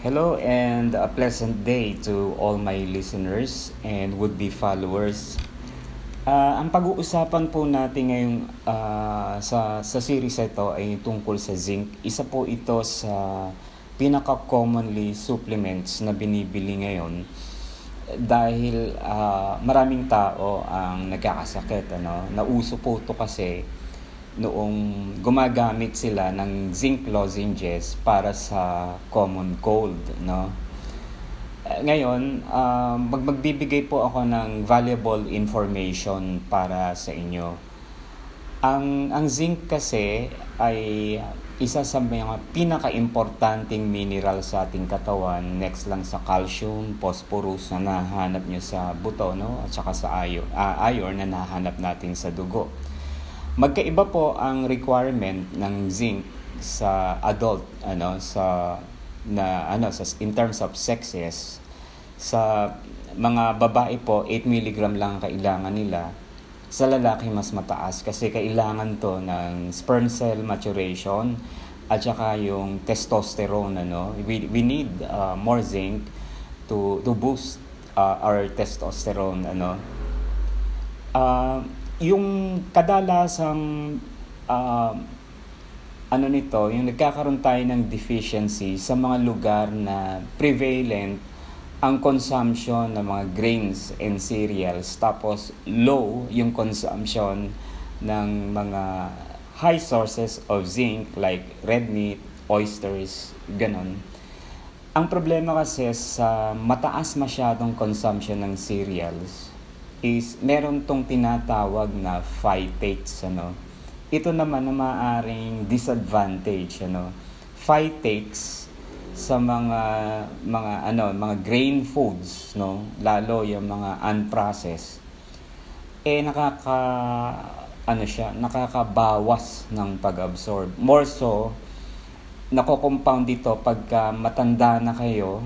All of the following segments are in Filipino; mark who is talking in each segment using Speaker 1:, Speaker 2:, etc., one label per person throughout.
Speaker 1: Hello and a pleasant day to all my listeners and would-be followers. Uh, ang pag-uusapan po natin ngayong uh, sa, sa series ito ay tungkol sa zinc. Isa po ito sa pinaka-commonly supplements na binibili ngayon dahil uh, maraming tao ang nagkakasakit. Ano? Nauso po ito kasi noong gumagamit sila ng zinc lozenges para sa common cold, no? Eh, ngayon, uh, mag magbibigay po ako ng valuable information para sa inyo. Ang ang zinc kasi ay isa sa mga pinaka-importanting mineral sa ating katawan next lang sa calcium, phosphorus na nahanap nyo sa buto no at saka sa iron, uh, iron na nahanap natin sa dugo. Magkaiba po ang requirement ng zinc sa adult ano sa na ano sa in terms of sexes. Sa mga babae po 8 mg lang ang kailangan nila. Sa lalaki mas mataas kasi kailangan to ng sperm cell maturation at saka yung testosterone ano. We, we need uh, more zinc to to boost uh, our testosterone ano. Uh, yung kadalasang uh, ano nito, yung nagkakaroon tayo ng deficiency sa mga lugar na prevalent ang consumption ng mga grains and cereals tapos low yung consumption ng mga high sources of zinc like red meat, oysters, ganon. Ang problema kasi sa mataas masyadong consumption ng cereals, is meron tong tinatawag na phytates ano. Ito naman na maaring disadvantage ano. Phytates sa mga mga ano mga grain foods no? Lalo yung mga unprocessed. Eh nakaka ano siya nakakabawas ng pag-absorb. More so nako-compound dito pagka matanda na kayo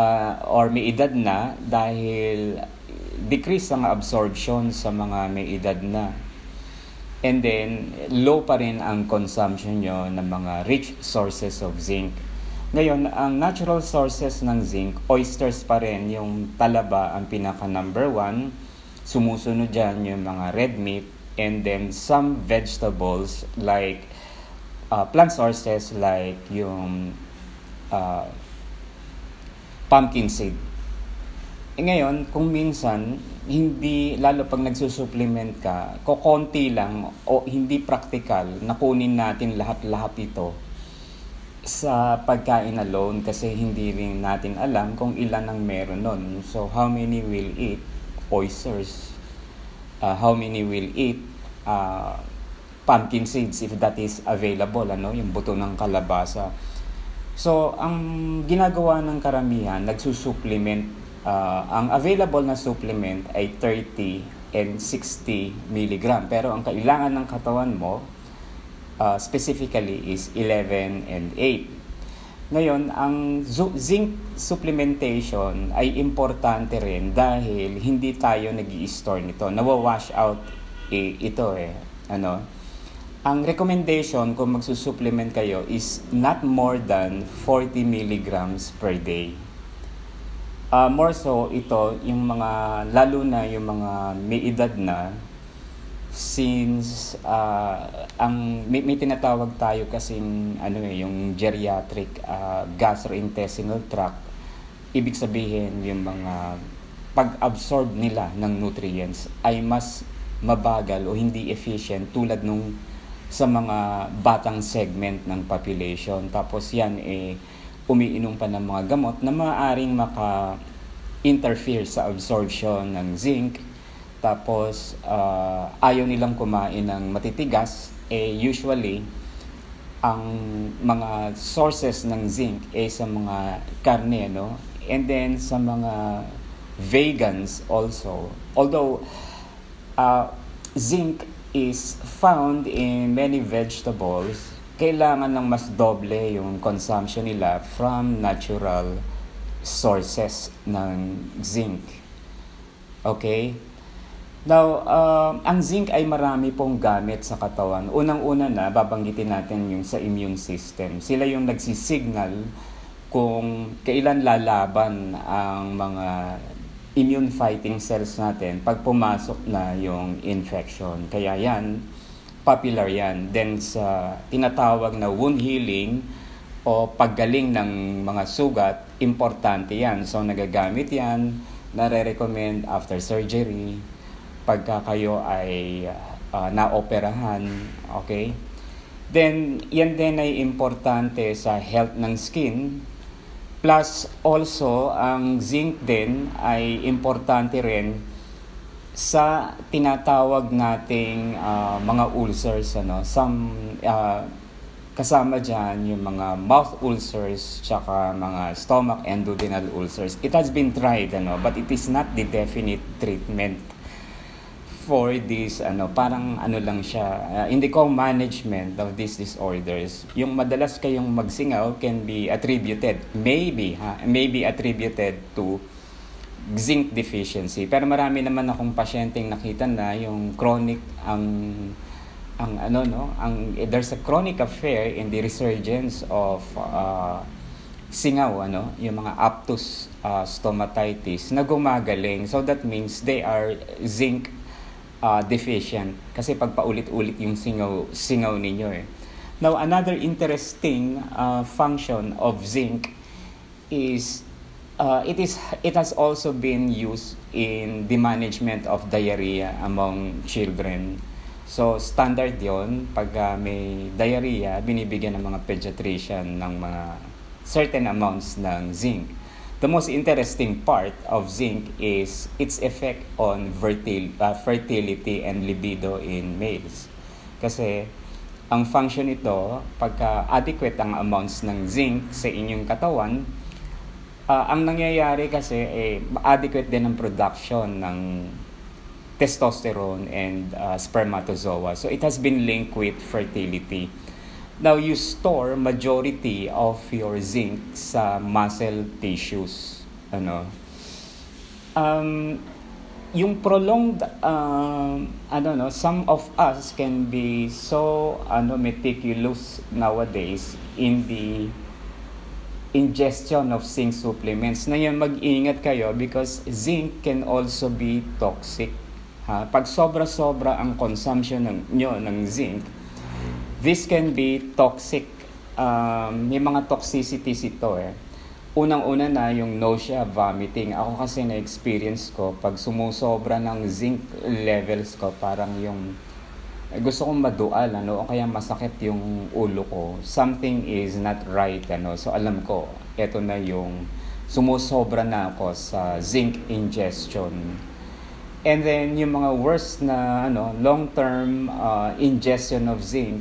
Speaker 1: uh, or may edad na dahil decrease ang absorption sa mga may edad na. And then, low pa rin ang consumption nyo ng mga rich sources of zinc. Ngayon, ang natural sources ng zinc, oysters pa rin, yung talaba ang pinaka number one. Sumusunod dyan yung mga red meat, and then some vegetables like uh, plant sources like yung uh, pumpkin seed ngayon, kung minsan, hindi, lalo pag nagsusupplement ka, kokonti lang o hindi practical na kunin natin lahat-lahat ito sa pagkain alone kasi hindi rin natin alam kung ilan ang meron nun. So, how many will eat oysters? Uh, how many will eat uh, pumpkin seeds if that is available, ano, yung buto ng kalabasa. So, ang ginagawa ng karamihan, nagsusupplement uh, ang available na supplement ay 30 and 60 milligram. Pero ang kailangan ng katawan mo uh, specifically is 11 and 8. Ngayon, ang zinc supplementation ay importante rin dahil hindi tayo nag store nito. Nawa-wash out eh, ito eh. Ano? Ang recommendation kung magsusupplement kayo is not more than 40 milligrams per day. Uh, more so ito, yung mga, lalo na yung mga may edad na, since uh, ang may, may tinatawag tayo kasi ano eh, yung geriatric uh, gastrointestinal tract, ibig sabihin yung mga pag-absorb nila ng nutrients ay mas mabagal o hindi efficient tulad nung sa mga batang segment ng population. Tapos yan eh umiinom pa ng mga gamot na maaaring maka-interfere sa absorption ng zinc. Tapos, uh, ayaw nilang kumain ng matitigas. Eh, usually, ang mga sources ng zinc ay sa mga karne, no? And then, sa mga vegans also. Although, uh, zinc is found in many vegetables, kailangan ng mas doble yung consumption nila from natural sources ng zinc. Okay? Now, uh, ang zinc ay marami pong gamit sa katawan. Unang-una na, babanggitin natin yung sa immune system. Sila yung nagsisignal kung kailan lalaban ang mga immune fighting cells natin pag pumasok na yung infection. Kaya yan, popular yan. Then sa tinatawag na wound healing o paggaling ng mga sugat, importante yan. So nagagamit yan, nare-recommend after surgery, pagka kayo ay uh, naoperahan, okay? Then, yan din ay importante sa health ng skin Plus also ang zinc din ay importante rin sa tinatawag nating uh, mga ulcers ano some uh, kasama diyan yung mga mouth ulcers tsaka mga stomach duodenal ulcers. It has been tried ano but it is not the definite treatment for this ano parang ano lang siya uh, in the co-management of these disorders yung madalas kayong magsingaw can be attributed maybe ha maybe attributed to zinc deficiency. Pero marami naman akong pasyenteng nakita na yung chronic ang ang ano no? Ang there's a chronic affair in the resurgence of uh, singaw ano? Yung mga aptus uh, stomatitis na gumagaling. So that means they are zinc uh, deficient. Kasi pag paulit-ulit yung singaw, singaw ninyo eh. Now, another interesting uh, function of zinc is uh, it is it has also been used in the management of diarrhea among children. So standard 'yon pag uh, may diarrhea, binibigyan ng mga pediatrician ng mga certain amounts ng zinc. The most interesting part of zinc is its effect on fertil- uh, fertility and libido in males. Kasi ang function nito, pagka adequate ang amounts ng zinc sa inyong katawan, uh, ang nangyayari kasi eh, adequate din ang production ng testosterone and uh, spermatozoa. So it has been linked with fertility. Now, you store majority of your zinc sa muscle tissues. Ano? Um, yung prolonged, uh, ano no, some of us can be so ano, meticulous nowadays in the ingestion of zinc supplements. Na yan, mag-ingat kayo because zinc can also be toxic. Ha? Pag sobra-sobra ang consumption ng, nyo ng zinc, This can be toxic. Um, may mga toxicities ito eh. Unang-una na yung nausea, vomiting. Ako kasi na-experience ko, pag sumusobra ng zinc levels ko, parang yung gusto kong madual, ano, o kaya masakit yung ulo ko. Something is not right, ano. So alam ko, eto na yung sumusobra na ako sa zinc ingestion. And then yung mga worst na ano, long-term uh, ingestion of zinc,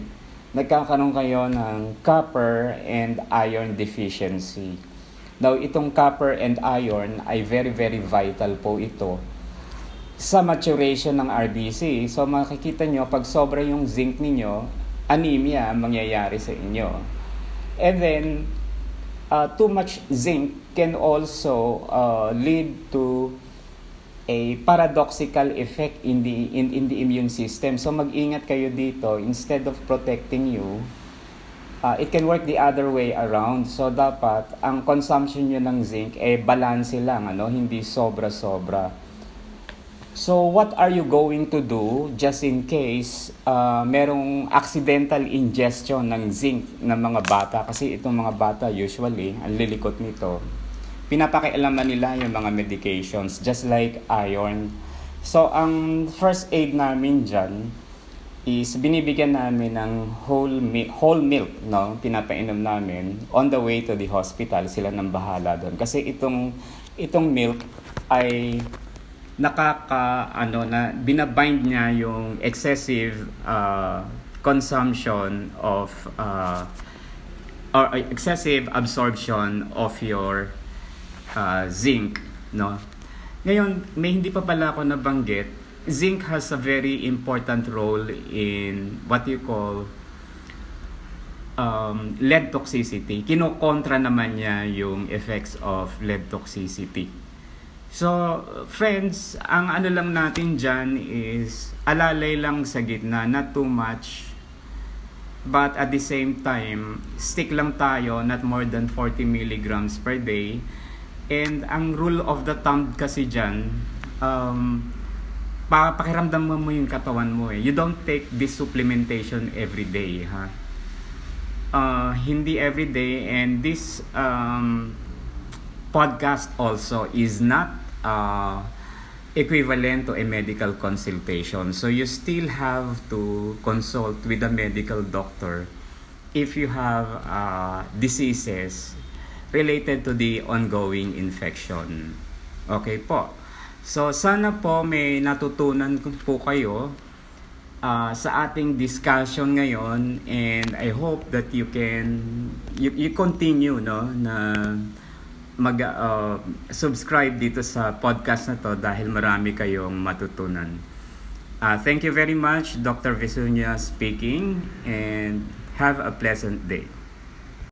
Speaker 1: nagkakaroon kayo ng copper and iron deficiency. Now, itong copper and iron ay very, very vital po ito sa maturation ng RBC. So, makikita nyo, pag sobra yung zinc ninyo, anemia ang mangyayari sa inyo. And then, uh, too much zinc can also uh, lead to a paradoxical effect in the in, in the immune system. So mag-ingat kayo dito instead of protecting you, uh, it can work the other way around. So dapat ang consumption niyo ng zinc eh balance lang ano, hindi sobra-sobra. So what are you going to do just in case uh, merong accidental ingestion ng zinc ng mga bata kasi itong mga bata usually ang lilikot nito pinapakialaman nila yung mga medications just like iron. So, ang first aid namin dyan is binibigyan namin ng whole, mi- whole milk, no? Pinapainom namin on the way to the hospital. Sila nang bahala doon. Kasi itong, itong milk ay nakaka, ano, na binabind niya yung excessive uh, consumption of uh, or excessive absorption of your uh, zinc, no? Ngayon, may hindi pa pala ako nabanggit. Zinc has a very important role in what you call um, lead toxicity. Kinokontra naman niya yung effects of lead toxicity. So, friends, ang ano lang natin dyan is alalay lang sa gitna, not too much But at the same time, stick lang tayo, not more than 40 milligrams per day. And ang rule of the thumb kasi dyan, um, pa pakiramdam mo yung katawan mo eh. You don't take this supplementation every day, ha? Uh, hindi every day and this um, podcast also is not uh, equivalent to a medical consultation. So you still have to consult with a medical doctor if you have uh, diseases related to the ongoing infection. Okay po. So sana po may natutunan po kayo uh, sa ating discussion ngayon and I hope that you can you, you continue no na mag uh, subscribe dito sa podcast na to dahil marami kayong matutunan. Uh, thank you very much, Dr. Visunya speaking, and have a pleasant day.